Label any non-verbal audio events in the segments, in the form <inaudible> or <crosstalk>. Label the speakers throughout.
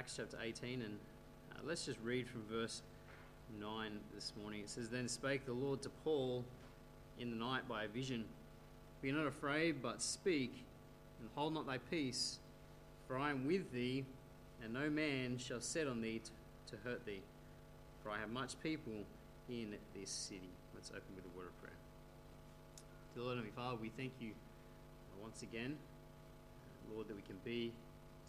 Speaker 1: Acts chapter 18, and uh, let's just read from verse 9 this morning. It says, Then spake the Lord to Paul in the night by a vision Be not afraid, but speak, and hold not thy peace, for I am with thee, and no man shall set on thee to, to hurt thee. For I have much people in this city. Let's open with a word of prayer. Dear Lord Heavenly Father, we thank you once again, Lord, that we can be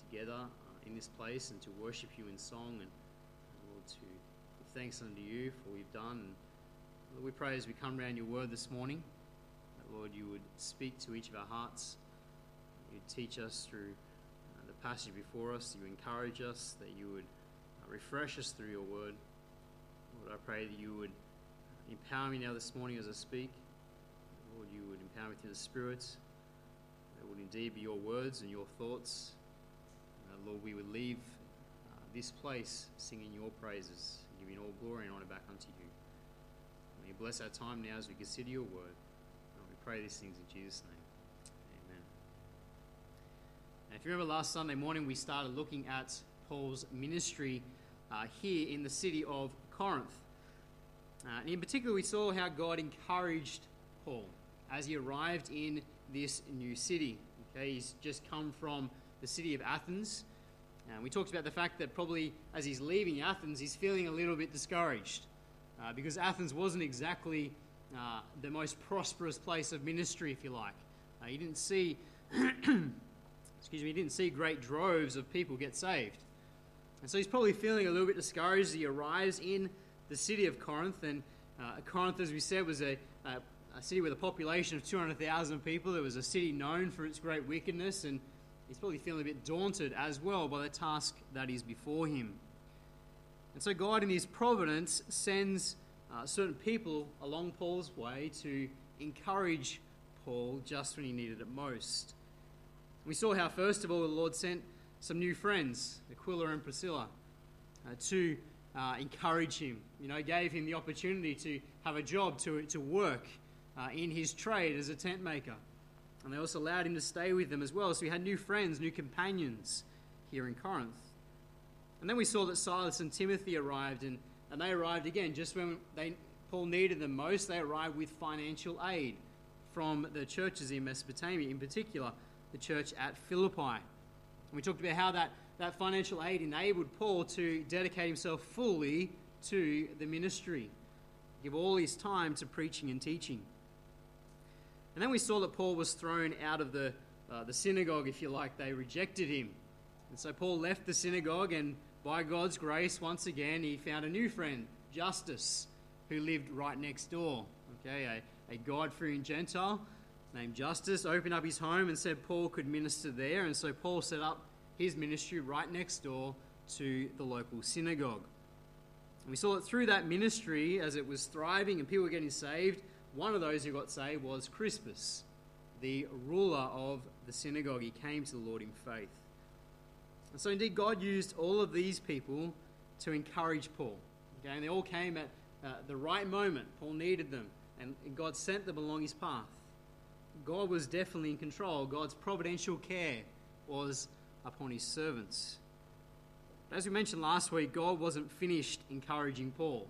Speaker 1: together uh, in this place and to worship you in song and, Lord, to give thanks unto you for what you've done. Lord, we pray as we come around your word this morning, that, Lord, you would speak to each of our hearts. You'd teach us through uh, the passage before us, you encourage us, that you would uh, refresh us through your word. Lord, I pray that you would empower me now this morning as I speak. Lord, you would empower me through the Spirit. That would indeed be your words and your thoughts. Lord, we would leave uh, this place singing your praises, giving all glory and honour back unto you. May you bless our time now as we consider your word. And we pray these things in Jesus' name. Amen. And if you remember last Sunday morning, we started looking at Paul's ministry uh, here in the city of Corinth. Uh, and in particular, we saw how God encouraged Paul as he arrived in this new city. Okay, he's just come from the city of Athens. And we talked about the fact that probably as he's leaving Athens, he's feeling a little bit discouraged uh, because Athens wasn't exactly uh, the most prosperous place of ministry, if you like. Uh, he didn't see, <clears throat> excuse me, he didn't see great droves of people get saved. And so he's probably feeling a little bit discouraged as he arrives in the city of Corinth. And uh, Corinth, as we said, was a, a, a city with a population of 200,000 people. It was a city known for its great wickedness. And he's probably feeling a bit daunted as well by the task that is before him. And so God, in his providence, sends uh, certain people along Paul's way to encourage Paul just when he needed it most. We saw how, first of all, the Lord sent some new friends, Aquila and Priscilla, uh, to uh, encourage him. You know, gave him the opportunity to have a job, to, to work uh, in his trade as a tent maker. And they also allowed him to stay with them as well. So he had new friends, new companions here in Corinth. And then we saw that Silas and Timothy arrived, and, and they arrived again just when they, Paul needed them most. They arrived with financial aid from the churches in Mesopotamia, in particular, the church at Philippi. And we talked about how that, that financial aid enabled Paul to dedicate himself fully to the ministry, give all his time to preaching and teaching. And then we saw that Paul was thrown out of the, uh, the synagogue, if you like. They rejected him. And so Paul left the synagogue, and by God's grace, once again, he found a new friend, Justus, who lived right next door. Okay, a, a God fearing Gentile named Justus, opened up his home and said Paul could minister there. And so Paul set up his ministry right next door to the local synagogue. And we saw that through that ministry, as it was thriving and people were getting saved, one of those who got saved was Crispus, the ruler of the synagogue. He came to the Lord in faith. And so, indeed, God used all of these people to encourage Paul. Okay, and they all came at uh, the right moment. Paul needed them, and God sent them along his path. God was definitely in control. God's providential care was upon his servants. But as we mentioned last week, God wasn't finished encouraging Paul.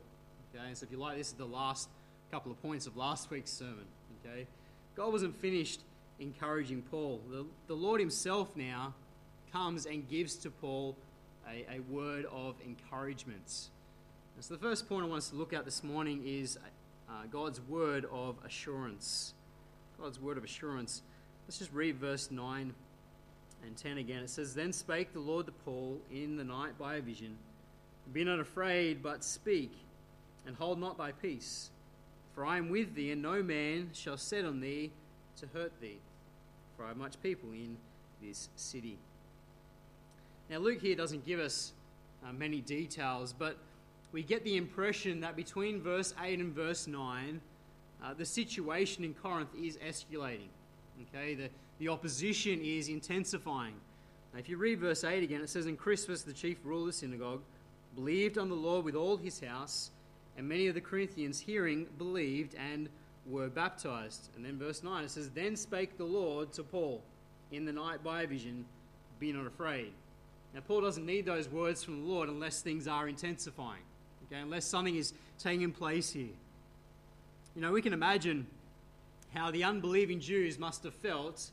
Speaker 1: Okay, so if you like, this is the last couple of points of last week's sermon. Okay, God wasn't finished encouraging Paul. The, the Lord Himself now comes and gives to Paul a, a word of encouragement. And so the first point I want us to look at this morning is uh, God's word of assurance. God's word of assurance. Let's just read verse 9 and 10 again. It says, Then spake the Lord to Paul in the night by a vision Be not afraid, but speak, and hold not thy peace. For I am with thee, and no man shall set on thee to hurt thee. For I have much people in this city. Now, Luke here doesn't give us uh, many details, but we get the impression that between verse 8 and verse 9, uh, the situation in Corinth is escalating. Okay, the, the opposition is intensifying. Now, if you read verse 8 again, it says, And Crispus, the chief ruler of the synagogue, believed on the Lord with all his house, and many of the Corinthians, hearing, believed and were baptized. And then verse 9, it says, Then spake the Lord to Paul in the night by a vision, Be not afraid. Now, Paul doesn't need those words from the Lord unless things are intensifying, okay, unless something is taking place here. You know, we can imagine how the unbelieving Jews must have felt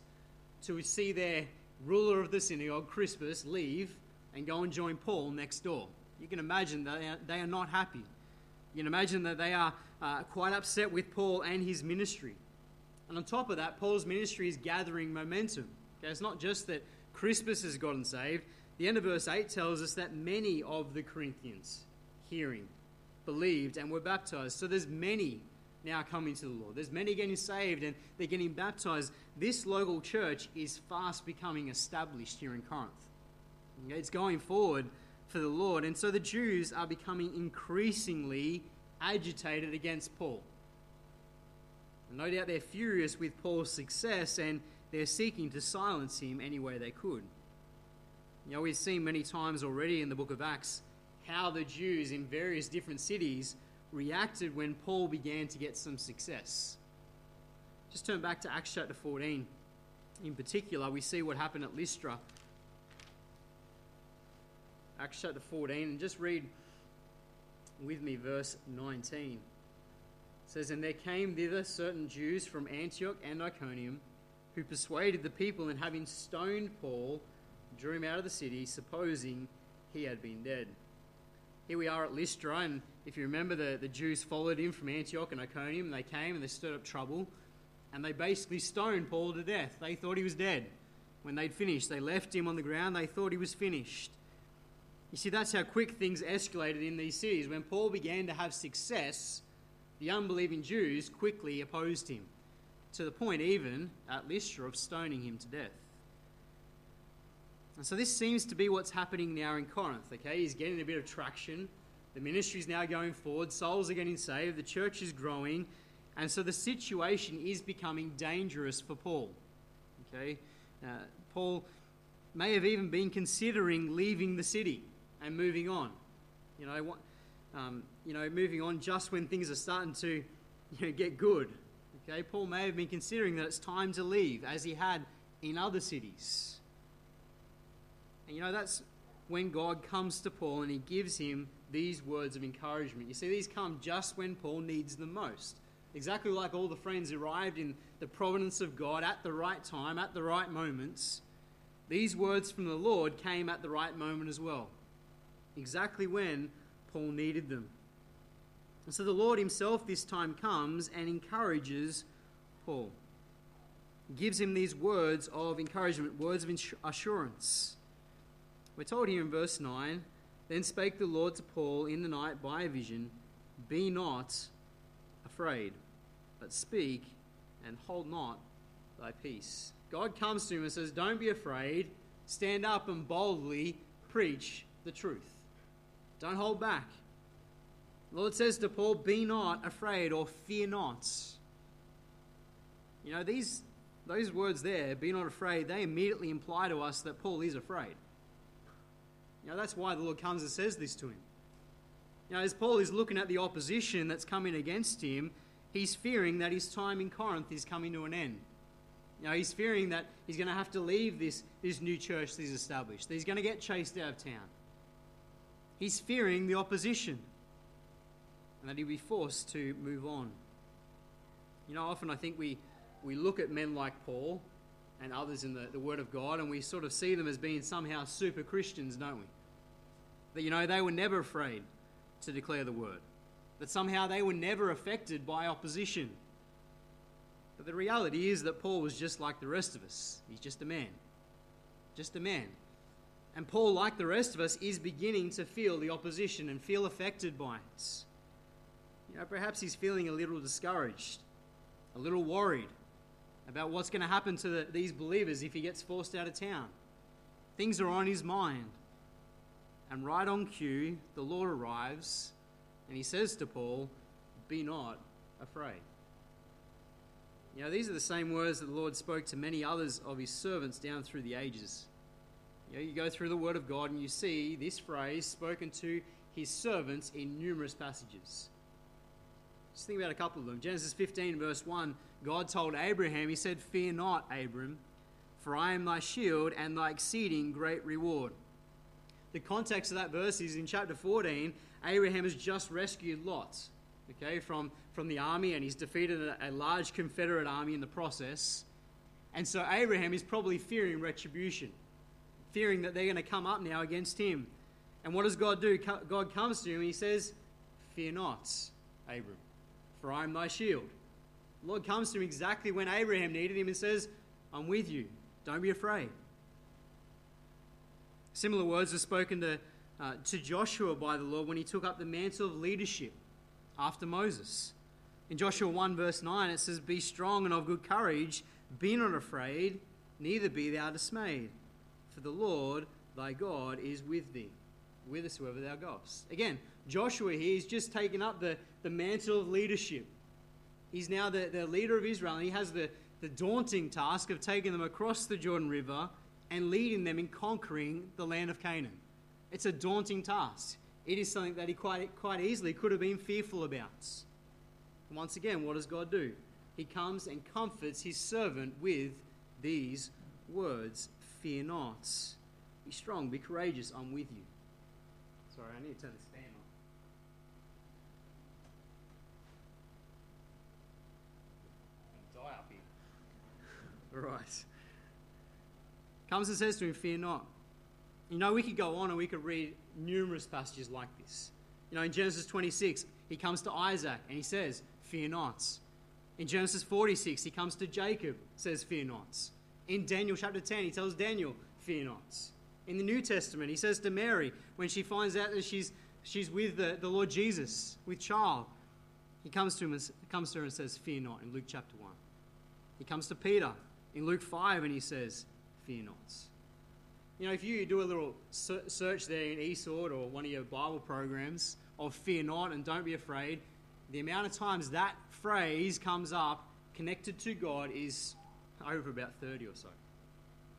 Speaker 1: to see their ruler of the synagogue, Crispus, leave and go and join Paul next door. You can imagine that they are, they are not happy. You can imagine that they are uh, quite upset with Paul and his ministry. And on top of that, Paul's ministry is gathering momentum. Okay, it's not just that Crispus has gotten saved. The end of verse 8 tells us that many of the Corinthians, hearing, believed and were baptized. So there's many now coming to the Lord. There's many getting saved and they're getting baptized. This local church is fast becoming established here in Corinth. It's going forward for the Lord. And so the Jews are becoming increasingly agitated against Paul. No doubt they're furious with Paul's success and they're seeking to silence him any way they could. You know, we've seen many times already in the book of Acts how the Jews in various different cities reacted when Paul began to get some success. Just turn back to Acts chapter 14. In particular, we see what happened at Lystra. Acts chapter 14, and just read with me verse 19. It says, And there came thither certain Jews from Antioch and Iconium who persuaded the people, and having stoned Paul, drew him out of the city, supposing he had been dead. Here we are at Lystra, and if you remember, the, the Jews followed him from Antioch and Iconium, and they came and they stirred up trouble, and they basically stoned Paul to death. They thought he was dead. When they'd finished, they left him on the ground, they thought he was finished. You see, that's how quick things escalated in these cities. When Paul began to have success, the unbelieving Jews quickly opposed him to the point even at Lystra of stoning him to death. And so this seems to be what's happening now in Corinth, okay? He's getting a bit of traction. The ministry is now going forward, souls are getting saved, the church is growing, and so the situation is becoming dangerous for Paul. Okay? Uh, Paul may have even been considering leaving the city and moving on. You know, um, you know, moving on just when things are starting to you know, get good. Okay, Paul may have been considering that it's time to leave, as he had in other cities. And you know, that's when God comes to Paul and he gives him these words of encouragement. You see, these come just when Paul needs them most. Exactly like all the friends arrived in the providence of God at the right time, at the right moments, these words from the Lord came at the right moment as well. Exactly when Paul needed them. And so the Lord himself this time comes and encourages Paul. Gives him these words of encouragement, words of assurance. We're told here in verse 9 Then spake the Lord to Paul in the night by a vision, Be not afraid, but speak and hold not thy peace. God comes to him and says, Don't be afraid, stand up and boldly preach the truth. Don't hold back. The Lord says to Paul, Be not afraid or fear not. You know, these those words there, be not afraid, they immediately imply to us that Paul is afraid. You know, that's why the Lord comes and says this to him. You know, as Paul is looking at the opposition that's coming against him, he's fearing that his time in Corinth is coming to an end. You know, he's fearing that he's going to have to leave this, this new church that he's established, that he's going to get chased out of town. He's fearing the opposition and that he'll be forced to move on. You know, often I think we, we look at men like Paul and others in the, the Word of God and we sort of see them as being somehow super Christians, don't we? That, you know, they were never afraid to declare the Word, that somehow they were never affected by opposition. But the reality is that Paul was just like the rest of us. He's just a man. Just a man. And Paul, like the rest of us, is beginning to feel the opposition and feel affected by it. You know, perhaps he's feeling a little discouraged, a little worried about what's going to happen to the, these believers if he gets forced out of town. Things are on his mind. And right on cue, the Lord arrives and he says to Paul, Be not afraid. You know, these are the same words that the Lord spoke to many others of his servants down through the ages. You, know, you go through the Word of God and you see this phrase spoken to his servants in numerous passages. Just think about a couple of them. Genesis 15, verse 1, God told Abraham, He said, Fear not, Abram, for I am thy shield and thy exceeding great reward. the context of that verse is in chapter 14, Abraham has just rescued Lot, okay, from, from the army, and he's defeated a, a large Confederate army in the process. And so Abraham is probably fearing retribution, fearing that they're going to come up now against him. And what does God do? God comes to him and he says, Fear not, Abram, for I am thy shield. The Lord comes to him exactly when Abraham needed him and says, I'm with you. Don't be afraid. Similar words are spoken to, uh, to Joshua by the Lord when he took up the mantle of leadership after Moses. In Joshua 1, verse 9, it says, Be strong and of good courage, be not afraid, neither be thou dismayed. For the Lord thy God is with thee, whithersoever thou goest. Again, Joshua here is just taken up the, the mantle of leadership. He's now the, the leader of Israel, and he has the, the daunting task of taking them across the Jordan River and leading them in conquering the land of Canaan. It's a daunting task. It is something that he quite, quite easily could have been fearful about. Once again, what does God do? He comes and comforts his servant with these words Fear not. Be strong, be courageous, I'm with you. Sorry, I need to turn this fan on. Die up here. <laughs> Right comes and says to him, Fear not. You know, we could go on and we could read numerous passages like this. You know, in Genesis 26, he comes to Isaac and he says, Fear not. In Genesis 46, he comes to Jacob, says, Fear not. In Daniel chapter 10, he tells Daniel, Fear not. In the New Testament, he says to Mary, when she finds out that she's, she's with the, the Lord Jesus, with child, he comes to, him and, comes to her and says, Fear not, in Luke chapter 1. He comes to Peter in Luke 5 and he says, fear not. You know, if you do a little search there in eSword or one of your Bible programs of fear not and don't be afraid, the amount of times that phrase comes up connected to God is over about 30 or so.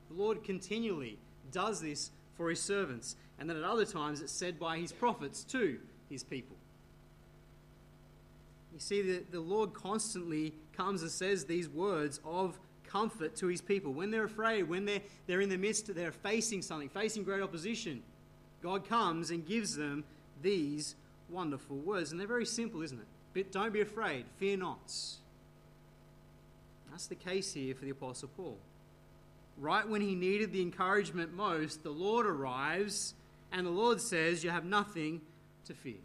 Speaker 1: The Lord continually does this for his servants, and then at other times it's said by his prophets to his people. You see, the, the Lord constantly comes and says these words of comfort to his people. When they're afraid, when they're, they're in the midst, they're facing something, facing great opposition, God comes and gives them these wonderful words. And they're very simple, isn't it? But don't be afraid, fear not. That's the case here for the Apostle Paul. Right when he needed the encouragement most, the Lord arrives and the Lord says, You have nothing to fear.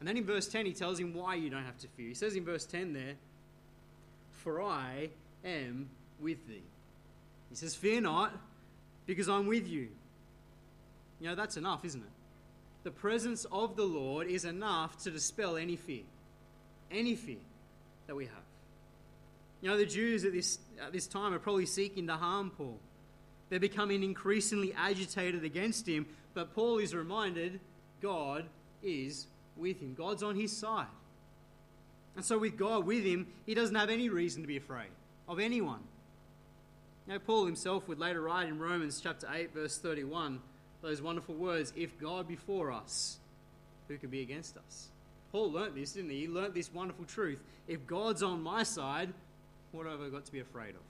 Speaker 1: And then in verse 10, he tells him why you don't have to fear. He says in verse 10 there, For I am with thee. He says, Fear not, because I'm with you. You know, that's enough, isn't it? The presence of the Lord is enough to dispel any fear, any fear that we have. You know, the Jews at this, at this time are probably seeking to harm Paul. They're becoming increasingly agitated against him, but Paul is reminded God is with him. God's on his side. And so, with God with him, he doesn't have any reason to be afraid of anyone. Now, Paul himself would later write in Romans chapter 8, verse 31, those wonderful words If God be for us, who can be against us? Paul learnt this, didn't he? He learnt this wonderful truth. If God's on my side, what have I got to be afraid of?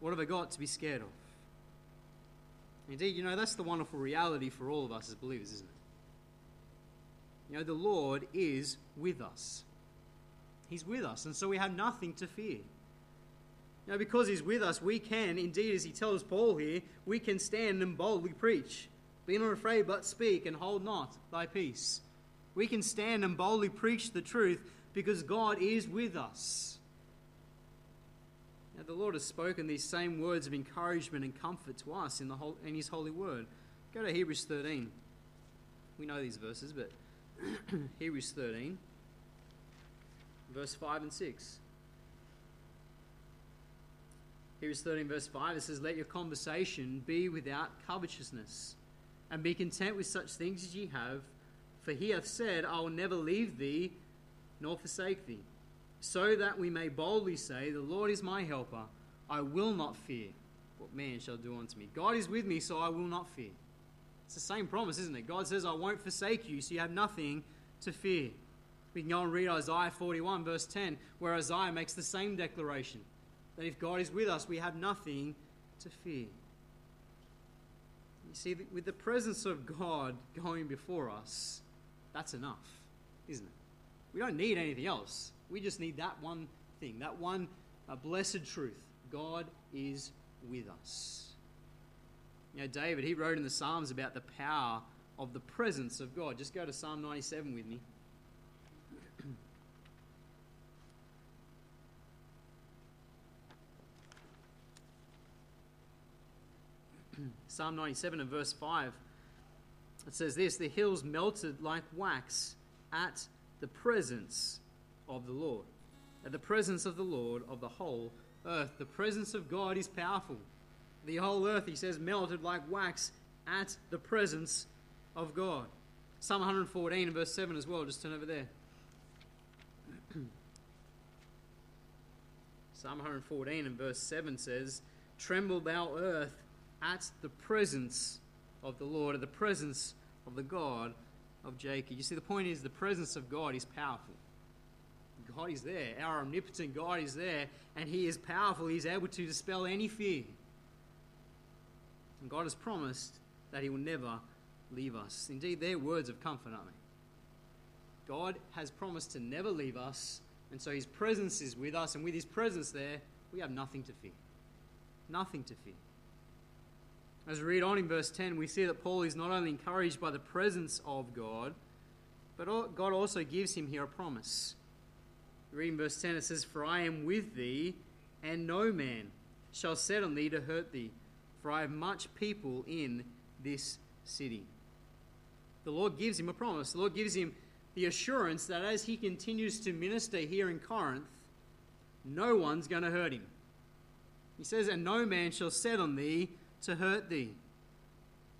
Speaker 1: What have I got to be scared of? Indeed, you know, that's the wonderful reality for all of us as believers, isn't it? You know, the Lord is with us. He's with us, and so we have nothing to fear. You know, because He's with us, we can, indeed, as He tells Paul here, we can stand and boldly preach. Be not afraid, but speak, and hold not thy peace. We can stand and boldly preach the truth because God is with us. Now, the Lord has spoken these same words of encouragement and comfort to us in, the whole, in His holy word. Go to Hebrews 13. We know these verses, but <clears throat> Hebrews 13, verse 5 and 6. Hebrews 13, verse 5, it says, Let your conversation be without covetousness, and be content with such things as ye have. For he hath said, I will never leave thee nor forsake thee. So that we may boldly say, The Lord is my helper. I will not fear what man shall do unto me. God is with me, so I will not fear. It's the same promise, isn't it? God says, I won't forsake you, so you have nothing to fear. We can go and read Isaiah 41, verse 10, where Isaiah makes the same declaration that if God is with us, we have nothing to fear. You see, with the presence of God going before us, that's enough, isn't it? We don't need anything else. We just need that one thing, that one uh, blessed truth. God is with us. You know, David, he wrote in the Psalms about the power of the presence of God. Just go to Psalm 97 with me. <clears throat> Psalm 97 and verse 5. It says this The hills melted like wax at the presence of the Lord. At the presence of the Lord of the whole earth. The presence of God is powerful. The whole earth, he says, melted like wax at the presence of God. Psalm 114 verse 7 as well. Just turn over there. <clears throat> Psalm 114 and verse 7 says, Tremble thou earth at the presence of the Lord, at the presence of the God of Jacob. You see, the point is the presence of God is powerful. God is there. Our omnipotent God is there, and He is powerful. He's able to dispel any fear. And God has promised that He will never leave us. Indeed, they're words of comfort, aren't they? God has promised to never leave us, and so His presence is with us, and with His presence there, we have nothing to fear. Nothing to fear. As we read on in verse 10, we see that Paul is not only encouraged by the presence of God, but God also gives him here a promise. Reading verse 10, it says, For I am with thee, and no man shall set on thee to hurt thee, for I have much people in this city. The Lord gives him a promise. The Lord gives him the assurance that as he continues to minister here in Corinth, no one's going to hurt him. He says, And no man shall set on thee to hurt thee.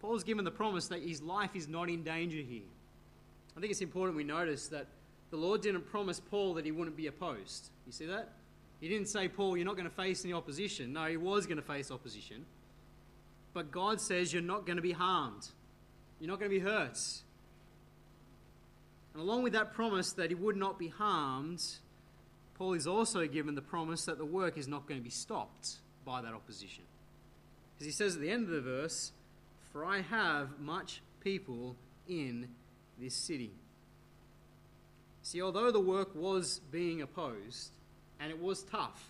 Speaker 1: Paul's given the promise that his life is not in danger here. I think it's important we notice that the Lord didn't promise Paul that he wouldn't be opposed. You see that? He didn't say, Paul, you're not going to face any opposition. No, he was going to face opposition. But God says you're not going to be harmed, you're not going to be hurt. And along with that promise that he would not be harmed, Paul is also given the promise that the work is not going to be stopped by that opposition. Because he says at the end of the verse, For I have much people in this city. See, although the work was being opposed, and it was tough,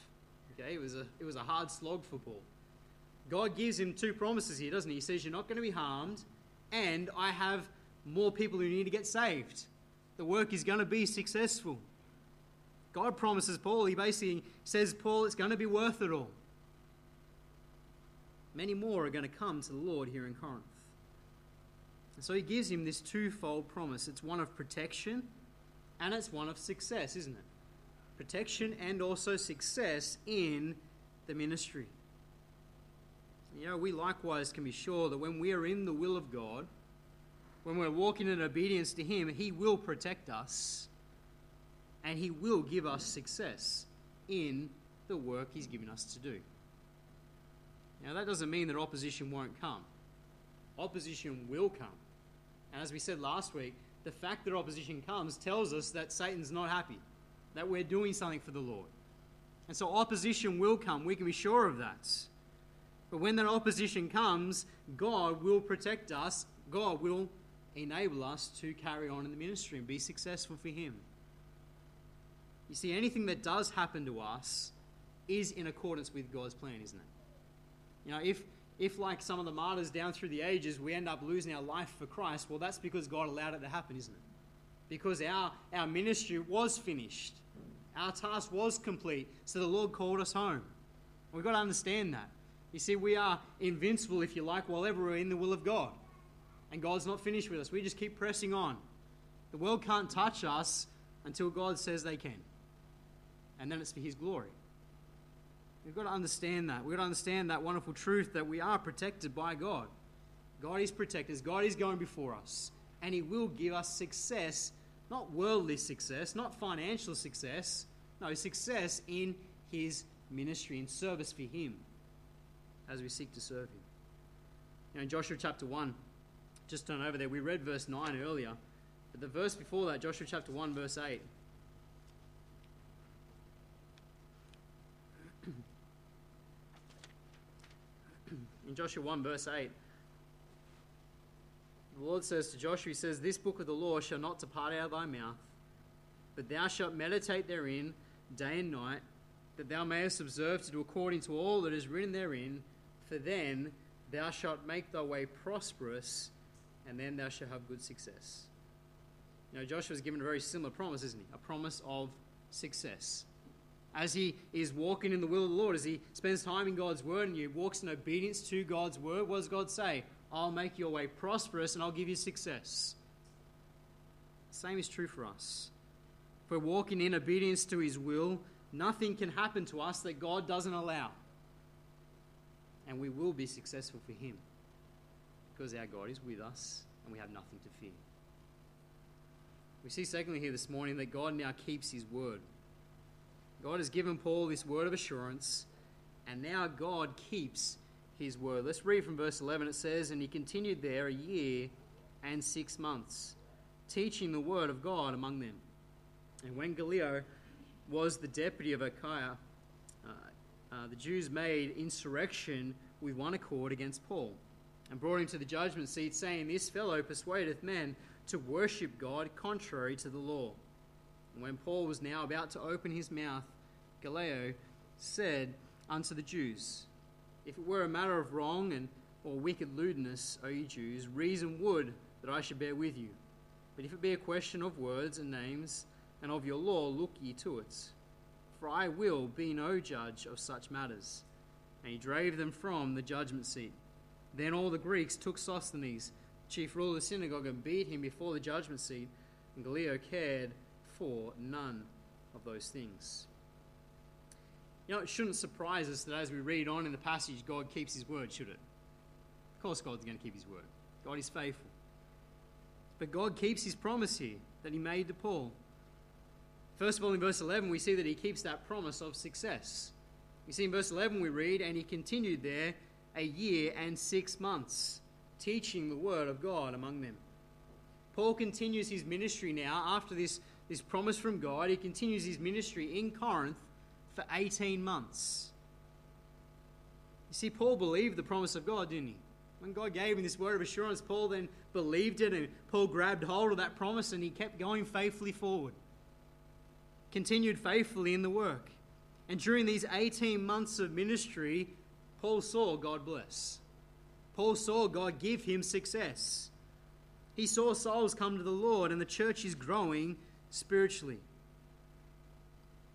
Speaker 1: okay, it was a, it was a hard slog for Paul. God gives him two promises here, doesn't he? He says, You're not going to be harmed, and I have more people who need to get saved. The work is going to be successful. God promises Paul, he basically says, Paul, it's going to be worth it all many more are going to come to the Lord here in Corinth. And so he gives him this twofold promise it's one of protection and it's one of success, isn't it? Protection and also success in the ministry. You know, we likewise can be sure that when we are in the will of God, when we're walking in obedience to Him, He will protect us and He will give us success in the work He's given us to do. Now, that doesn't mean that opposition won't come. Opposition will come. And as we said last week, the fact that opposition comes tells us that Satan's not happy, that we're doing something for the Lord. And so opposition will come. We can be sure of that. But when that opposition comes, God will protect us. God will enable us to carry on in the ministry and be successful for Him. You see, anything that does happen to us is in accordance with God's plan, isn't it? You know, if, if like some of the martyrs down through the ages, we end up losing our life for Christ, well, that's because God allowed it to happen, isn't it? Because our, our ministry was finished. Our task was complete. So the Lord called us home. We've got to understand that. You see, we are invincible, if you like, while ever we're in the will of God. And God's not finished with us. We just keep pressing on. The world can't touch us until God says they can. And then it's for His glory. We've got to understand that. We've got to understand that wonderful truth that we are protected by God. God is protected. God is going before us. And He will give us success, not worldly success, not financial success, no, success in His ministry, in service for Him as we seek to serve Him. Now, in Joshua chapter 1, just turn over there, we read verse 9 earlier, but the verse before that, Joshua chapter 1, verse 8. In Joshua 1, verse 8, The Lord says to Joshua, He says, This book of the law shall not depart out of thy mouth, but thou shalt meditate therein day and night, that thou mayest observe to do according to all that is written therein, for then thou shalt make thy way prosperous, and then thou shalt have good success. You know, Joshua is given a very similar promise, isn't he? A promise of success. As he is walking in the will of the Lord, as he spends time in God's word and he walks in obedience to God's word, what does God say? I'll make your way prosperous and I'll give you success. Same is true for us. If we're walking in obedience to his will, nothing can happen to us that God doesn't allow. And we will be successful for him because our God is with us and we have nothing to fear. We see, secondly, here this morning that God now keeps his word. God has given Paul this word of assurance, and now God keeps his word. Let's read from verse 11. It says, And he continued there a year and six months, teaching the word of God among them. And when Gallio was the deputy of Achaia, uh, uh, the Jews made insurrection with one accord against Paul and brought him to the judgment seat, saying, This fellow persuadeth men to worship God contrary to the law. And when Paul was now about to open his mouth, Gallio said unto the Jews, If it were a matter of wrong and or wicked lewdness, O ye Jews, reason would that I should bear with you. But if it be a question of words and names, and of your law, look ye to it. For I will be no judge of such matters. And he drave them from the judgment seat. Then all the Greeks took Sosthenes, chief ruler of the synagogue, and beat him before the judgment seat. And Gallio cared for none of those things. You know, it shouldn't surprise us that as we read on in the passage, God keeps his word, should it? Of course, God's going to keep his word. God is faithful. But God keeps his promise here that he made to Paul. First of all, in verse 11, we see that he keeps that promise of success. You see, in verse 11, we read, And he continued there a year and six months, teaching the word of God among them. Paul continues his ministry now after this, this promise from God. He continues his ministry in Corinth for 18 months. You see, Paul believed the promise of God, didn't he? When God gave him this word of assurance, Paul then believed it, and Paul grabbed hold of that promise and he kept going faithfully forward continued faithfully in the work. And during these 18 months of ministry, Paul saw God bless. Paul saw God give him success. He saw souls come to the Lord, and the church is growing spiritually.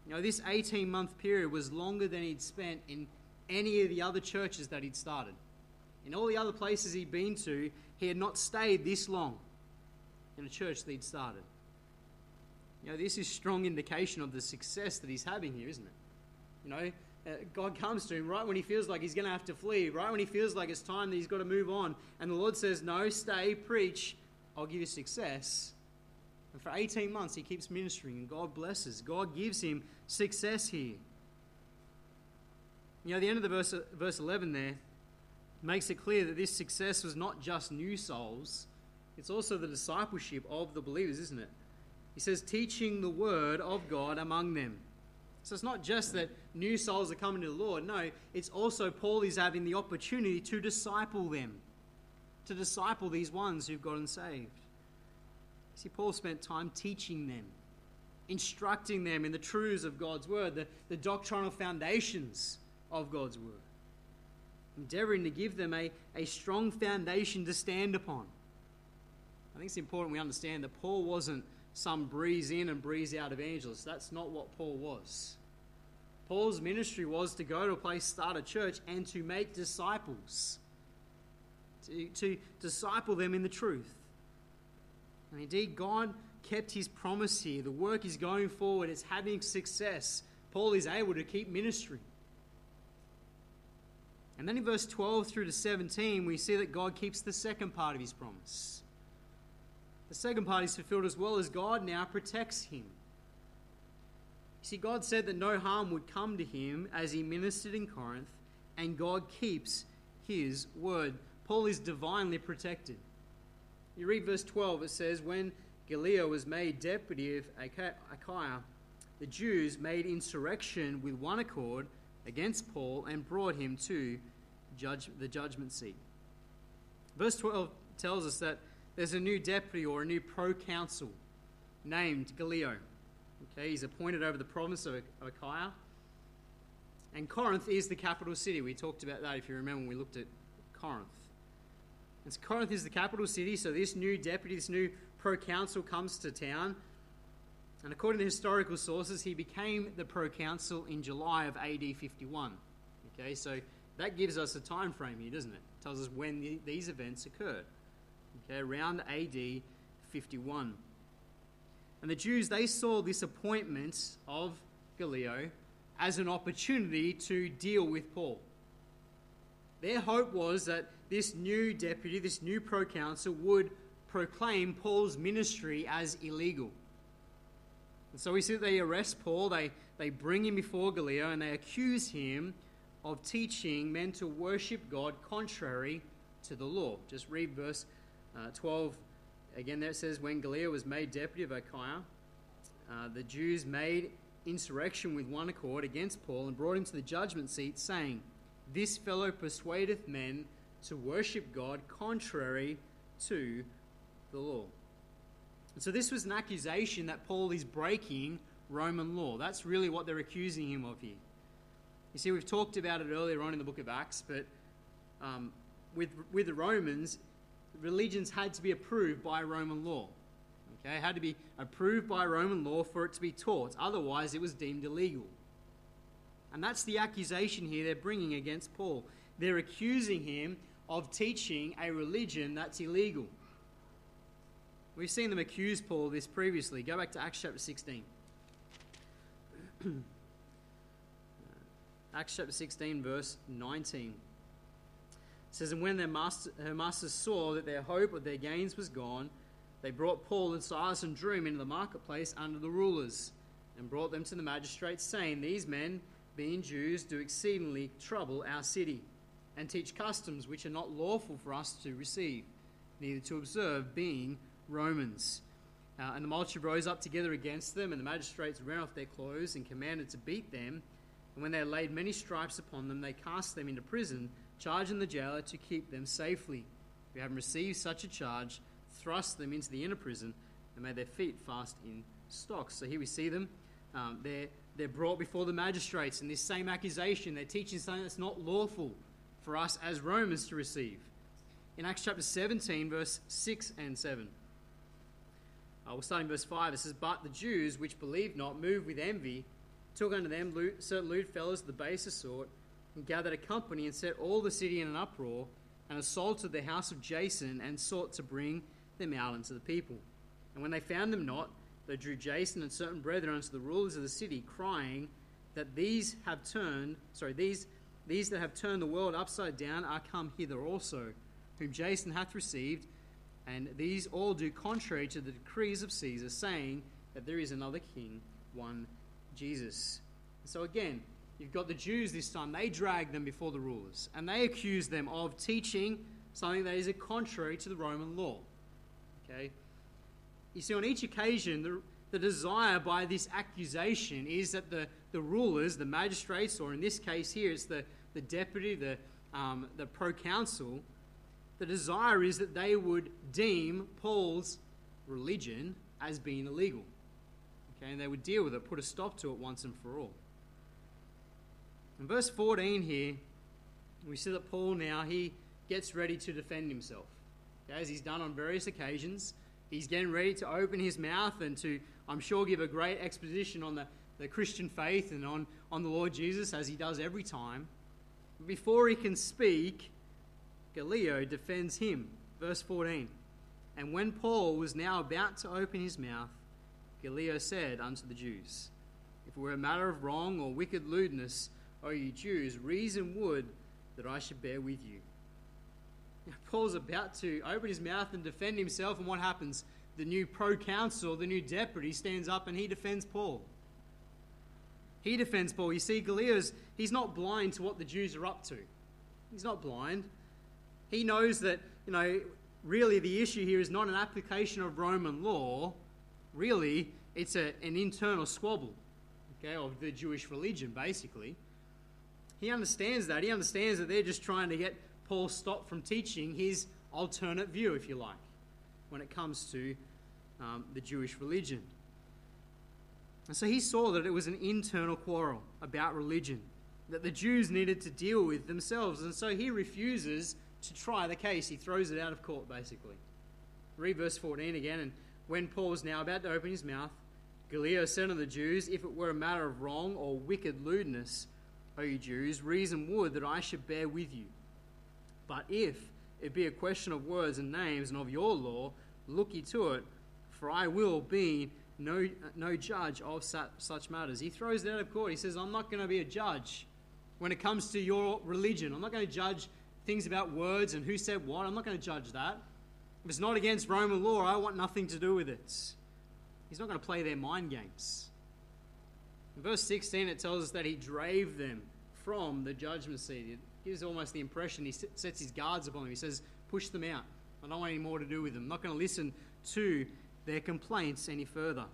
Speaker 1: You know, this 18 month period was longer than he'd spent in any of the other churches that he'd started. In all the other places he'd been to, he had not stayed this long in a church that he'd started. You know, this is strong indication of the success that he's having here, isn't it? You know, uh, God comes to him right when he feels like he's going to have to flee, right when he feels like it's time that he's got to move on. And the Lord says, No, stay, preach, I'll give you success. And for 18 months, he keeps ministering, and God blesses. God gives him success here. You know, the end of the verse, verse 11 there makes it clear that this success was not just new souls, it's also the discipleship of the believers, isn't it? He says, teaching the word of God among them. So it's not just that new souls are coming to the Lord. No, it's also Paul is having the opportunity to disciple them, to disciple these ones who've gotten saved. See, Paul spent time teaching them, instructing them in the truths of God's word, the, the doctrinal foundations of God's word, endeavoring to give them a, a strong foundation to stand upon. I think it's important we understand that Paul wasn't some breeze in and breeze out evangelist. That's not what Paul was. Paul's ministry was to go to a place, start a church, and to make disciples, to, to disciple them in the truth. And indeed, God kept his promise here. The work is going forward, it's having success. Paul is able to keep ministry. And then in verse 12 through to 17, we see that God keeps the second part of his promise. The second part is fulfilled as well as God now protects him. You see, God said that no harm would come to him as he ministered in Corinth, and God keeps his word. Paul is divinely protected. You read verse 12, it says, When Gallio was made deputy of Achaia, the Jews made insurrection with one accord against Paul and brought him to judge, the judgment seat. Verse 12 tells us that there's a new deputy or a new proconsul named Gallio. Okay, he's appointed over the province of Achaia. And Corinth is the capital city. We talked about that if you remember when we looked at Corinth. So Corinth is the capital city, so this new deputy, this new proconsul comes to town. And according to historical sources, he became the proconsul in July of AD 51. Okay, so that gives us a time frame here, doesn't it? it tells us when the, these events occurred. Okay, around AD 51. And the Jews, they saw this appointment of Gallio as an opportunity to deal with Paul. Their hope was that this new deputy, this new proconsul, would proclaim Paul's ministry as illegal. And so we see that they arrest Paul, they, they bring him before Gallio, and they accuse him of teaching men to worship God contrary to the law. Just read verse uh, 12 again. There it says, When Gallio was made deputy of Achaia, uh, the Jews made insurrection with one accord against Paul and brought him to the judgment seat, saying, This fellow persuadeth men to worship God contrary to the law. And so this was an accusation that Paul is breaking Roman law. That's really what they're accusing him of here. You see, we've talked about it earlier on in the book of Acts, but um, with, with the Romans, religions had to be approved by Roman law. Okay, it had to be approved by Roman law for it to be taught. Otherwise, it was deemed illegal. And that's the accusation here they're bringing against Paul. They're accusing him of teaching a religion that's illegal. We've seen them accuse Paul of this previously. Go back to Acts chapter 16. <clears throat> Acts chapter 16, verse 19. It says, And when their master, her masters saw that their hope of their gains was gone, they brought Paul and Silas and drew him into the marketplace under the rulers, and brought them to the magistrates, saying, These men, being Jews, do exceedingly trouble our city, and teach customs which are not lawful for us to receive, neither to observe, being Romans. Uh, and the multitude rose up together against them, and the magistrates rent off their clothes and commanded to beat them. And when they had laid many stripes upon them, they cast them into prison, charging the jailer to keep them safely. Who having received such a charge, thrust them into the inner prison and made their feet fast in stocks. So here we see them. Um, they're, they're brought before the magistrates, and this same accusation, they're teaching something that's not lawful for us as Romans to receive. In Acts chapter 17, verse 6 and 7. Uh, we'll start in verse 5. It says, But the Jews, which believed not, moved with envy, took unto them lewd, certain lewd fellows of the baser sort, and gathered a company, and set all the city in an uproar, and assaulted the house of Jason, and sought to bring them out unto the people. And when they found them not, they drew Jason and certain brethren unto the rulers of the city, crying that these have turned, sorry, these, these that have turned the world upside down are come hither also, whom Jason hath received, and these all do contrary to the decrees of Caesar, saying that there is another king, one Jesus. So again, you've got the Jews this time, they drag them before the rulers, and they accuse them of teaching something that is a contrary to the Roman law. Okay? You see, on each occasion, the, the desire by this accusation is that the, the rulers, the magistrates, or in this case here, it's the, the deputy, the, um, the proconsul, the desire is that they would deem Paul's religion as being illegal. Okay, and they would deal with it, put a stop to it once and for all. In verse 14 here, we see that Paul now he gets ready to defend himself as he's done on various occasions. He's getting ready to open his mouth and to, I'm sure, give a great exposition on the, the Christian faith and on, on the Lord Jesus, as he does every time. Before he can speak, Gallio defends him. Verse 14. And when Paul was now about to open his mouth, Gallio said unto the Jews, If it were a matter of wrong or wicked lewdness, O you Jews, reason would that I should bear with you. Now, Paul's about to open his mouth and defend himself, and what happens? The new proconsul, the new deputy, stands up and he defends Paul. He defends Paul. You see, Gallio's, he's not blind to what the Jews are up to. He's not blind. He knows that, you know, really the issue here is not an application of Roman law. Really, it's a, an internal squabble, okay, of the Jewish religion, basically. He understands that. He understands that they're just trying to get Paul stopped from teaching his alternate view, if you like. when it comes to um, the Jewish religion. And so he saw that it was an internal quarrel about religion that the Jews needed to deal with themselves. And so he refuses to try the case. He throws it out of court, basically. Read verse 14 again. And when Paul was now about to open his mouth, Gallio said to the Jews, If it were a matter of wrong or wicked lewdness, O you Jews, reason would that I should bear with you. But if it be a question of words and names and of your law, look ye to it, for I will be no, no judge of such matters. He throws it out of court. He says, I'm not going to be a judge when it comes to your religion. I'm not going to judge things about words and who said what. I'm not going to judge that. If it's not against Roman law, I want nothing to do with it. He's not going to play their mind games. In verse 16, it tells us that he drave them from the judgment seat. It gives almost the impression he sets his guards upon them. He says, Push them out. I don't want any more to do with them. I'm not going to listen to their complaints any further.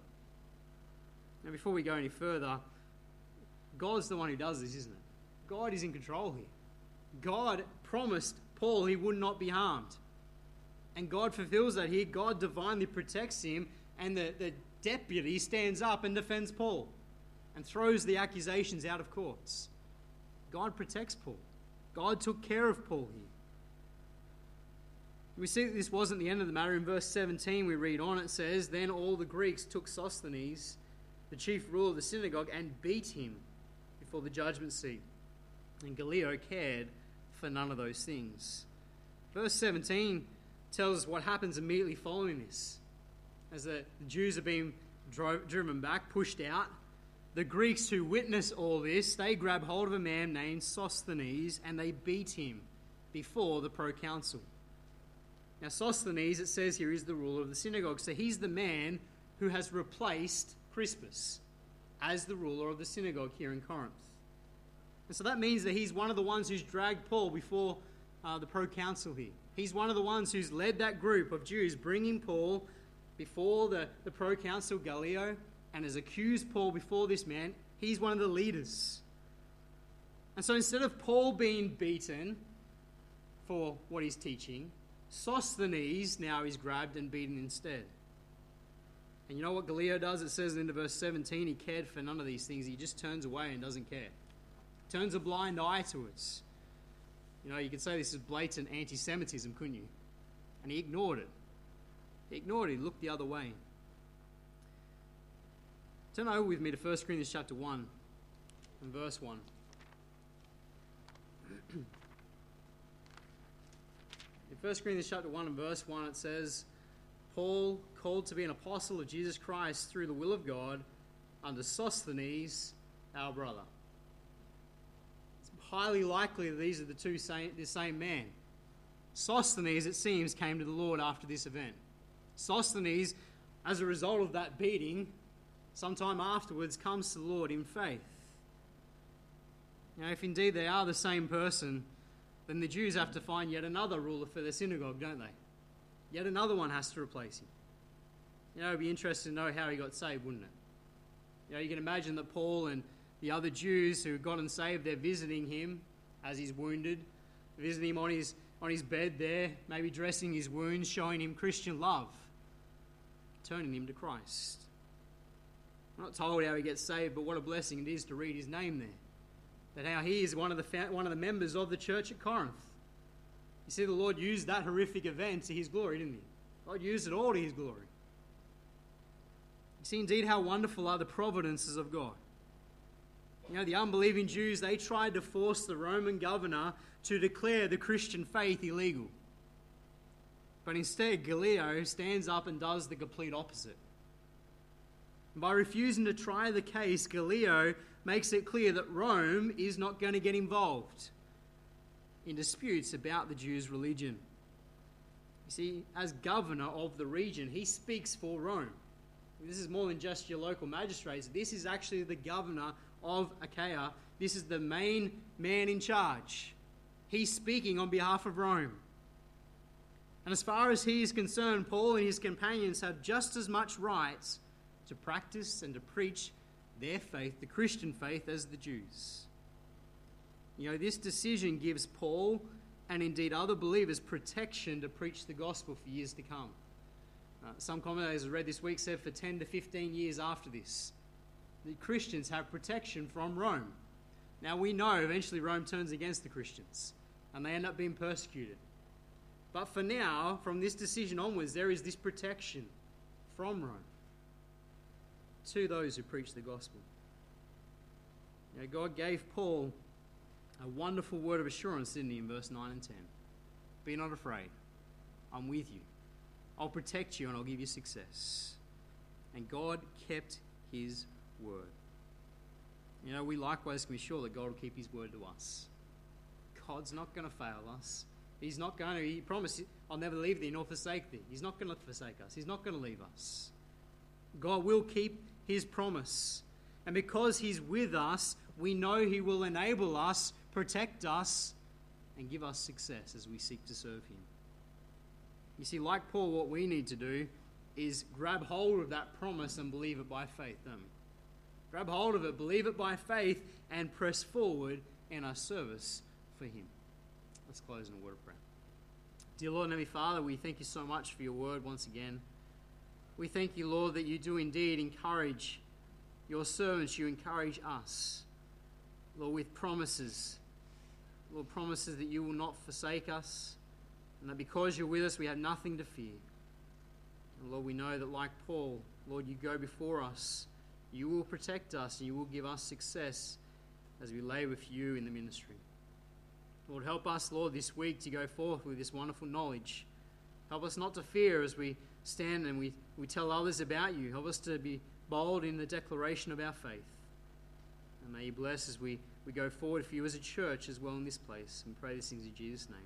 Speaker 1: Now, before we go any further, God's the one who does this, isn't it? God is in control here. God promised Paul he would not be harmed. And God fulfills that here. God divinely protects him, and the, the deputy stands up and defends Paul and throws the accusations out of courts. God protects Paul. God took care of Paul here. We see that this wasn't the end of the matter. In verse 17, we read on, it says, Then all the Greeks took Sosthenes, the chief ruler of the synagogue, and beat him before the judgment seat. And Gallio cared for none of those things. Verse 17 tells us what happens immediately following this. As the Jews are being driven back, pushed out, the Greeks who witness all this, they grab hold of a man named Sosthenes and they beat him before the proconsul. Now, Sosthenes, it says here, is the ruler of the synagogue. So he's the man who has replaced Crispus as the ruler of the synagogue here in Corinth. And so that means that he's one of the ones who's dragged Paul before uh, the proconsul here. He's one of the ones who's led that group of Jews, bringing Paul before the, the proconsul Gallio and has accused Paul before this man. He's one of the leaders. And so instead of Paul being beaten for what he's teaching, Sosthenes now is grabbed and beaten instead. And you know what Gallio does? It says in verse 17, he cared for none of these things. He just turns away and doesn't care. Turns a blind eye to us. You know, you could say this is blatant anti Semitism, couldn't you? And he ignored it. He ignored it, he looked the other way. Turn over with me to 1 Corinthians chapter 1 and verse 1. <clears throat> In 1 Corinthians chapter 1 and verse 1, it says, Paul, called to be an apostle of Jesus Christ through the will of God, under Sosthenes, our brother highly likely that these are the two same, the same man. Sosthenes, it seems, came to the Lord after this event. Sosthenes, as a result of that beating, sometime afterwards comes to the Lord in faith. Now, if indeed they are the same person, then the Jews have to find yet another ruler for their synagogue, don't they? Yet another one has to replace him. You know, it'd be interesting to know how he got saved, wouldn't it? You know, you can imagine that Paul and the other Jews who got and saved, they're visiting him as he's wounded, visiting him on his, on his bed there, maybe dressing his wounds, showing him Christian love, turning him to Christ. I'm not told how he gets saved, but what a blessing it is to read his name there. That how he is one of the, one of the members of the church at Corinth. You see, the Lord used that horrific event to his glory, didn't he? God used it all to his glory. You see, indeed, how wonderful are the providences of God. You know, the unbelieving Jews, they tried to force the Roman governor to declare the Christian faith illegal. But instead, Gallio stands up and does the complete opposite. By refusing to try the case, Gallio makes it clear that Rome is not going to get involved in disputes about the Jews' religion. You see, as governor of the region, he speaks for Rome. This is more than just your local magistrates. This is actually the governor of Achaia. This is the main man in charge. He's speaking on behalf of Rome. And as far as he is concerned, Paul and his companions have just as much rights to practice and to preach their faith, the Christian faith, as the Jews. You know, this decision gives Paul and indeed other believers protection to preach the gospel for years to come. Uh, some commentators I read this week said for 10 to 15 years after this, the Christians have protection from Rome. Now we know eventually Rome turns against the Christians and they end up being persecuted. But for now, from this decision onwards, there is this protection from Rome to those who preach the gospel. Know, God gave Paul a wonderful word of assurance, didn't he, in verse 9 and 10? Be not afraid. I'm with you. I'll protect you and I'll give you success. And God kept his word. You know, we likewise can be sure that God will keep his word to us. God's not going to fail us. He's not going to, he promised, I'll never leave thee nor forsake thee. He's not going to forsake us. He's not going to leave us. God will keep his promise. And because he's with us, we know he will enable us, protect us, and give us success as we seek to serve him. You see, like Paul, what we need to do is grab hold of that promise and believe it by faith. Don't we? Grab hold of it, believe it by faith, and press forward in our service for Him. Let's close in a word of prayer. Dear Lord and Heavenly Father, we thank you so much for your word once again. We thank you, Lord, that you do indeed encourage your servants, you encourage us, Lord, with promises. Lord, promises that you will not forsake us, and that because you're with us, we have nothing to fear. And Lord, we know that like Paul, Lord, you go before us. You will protect us and you will give us success as we lay with you in the ministry. Lord, help us, Lord, this week to go forth with this wonderful knowledge. Help us not to fear as we stand and we, we tell others about you. Help us to be bold in the declaration of our faith. And may you bless as we, we go forward for you as a church as well in this place. And pray these things in Jesus' name.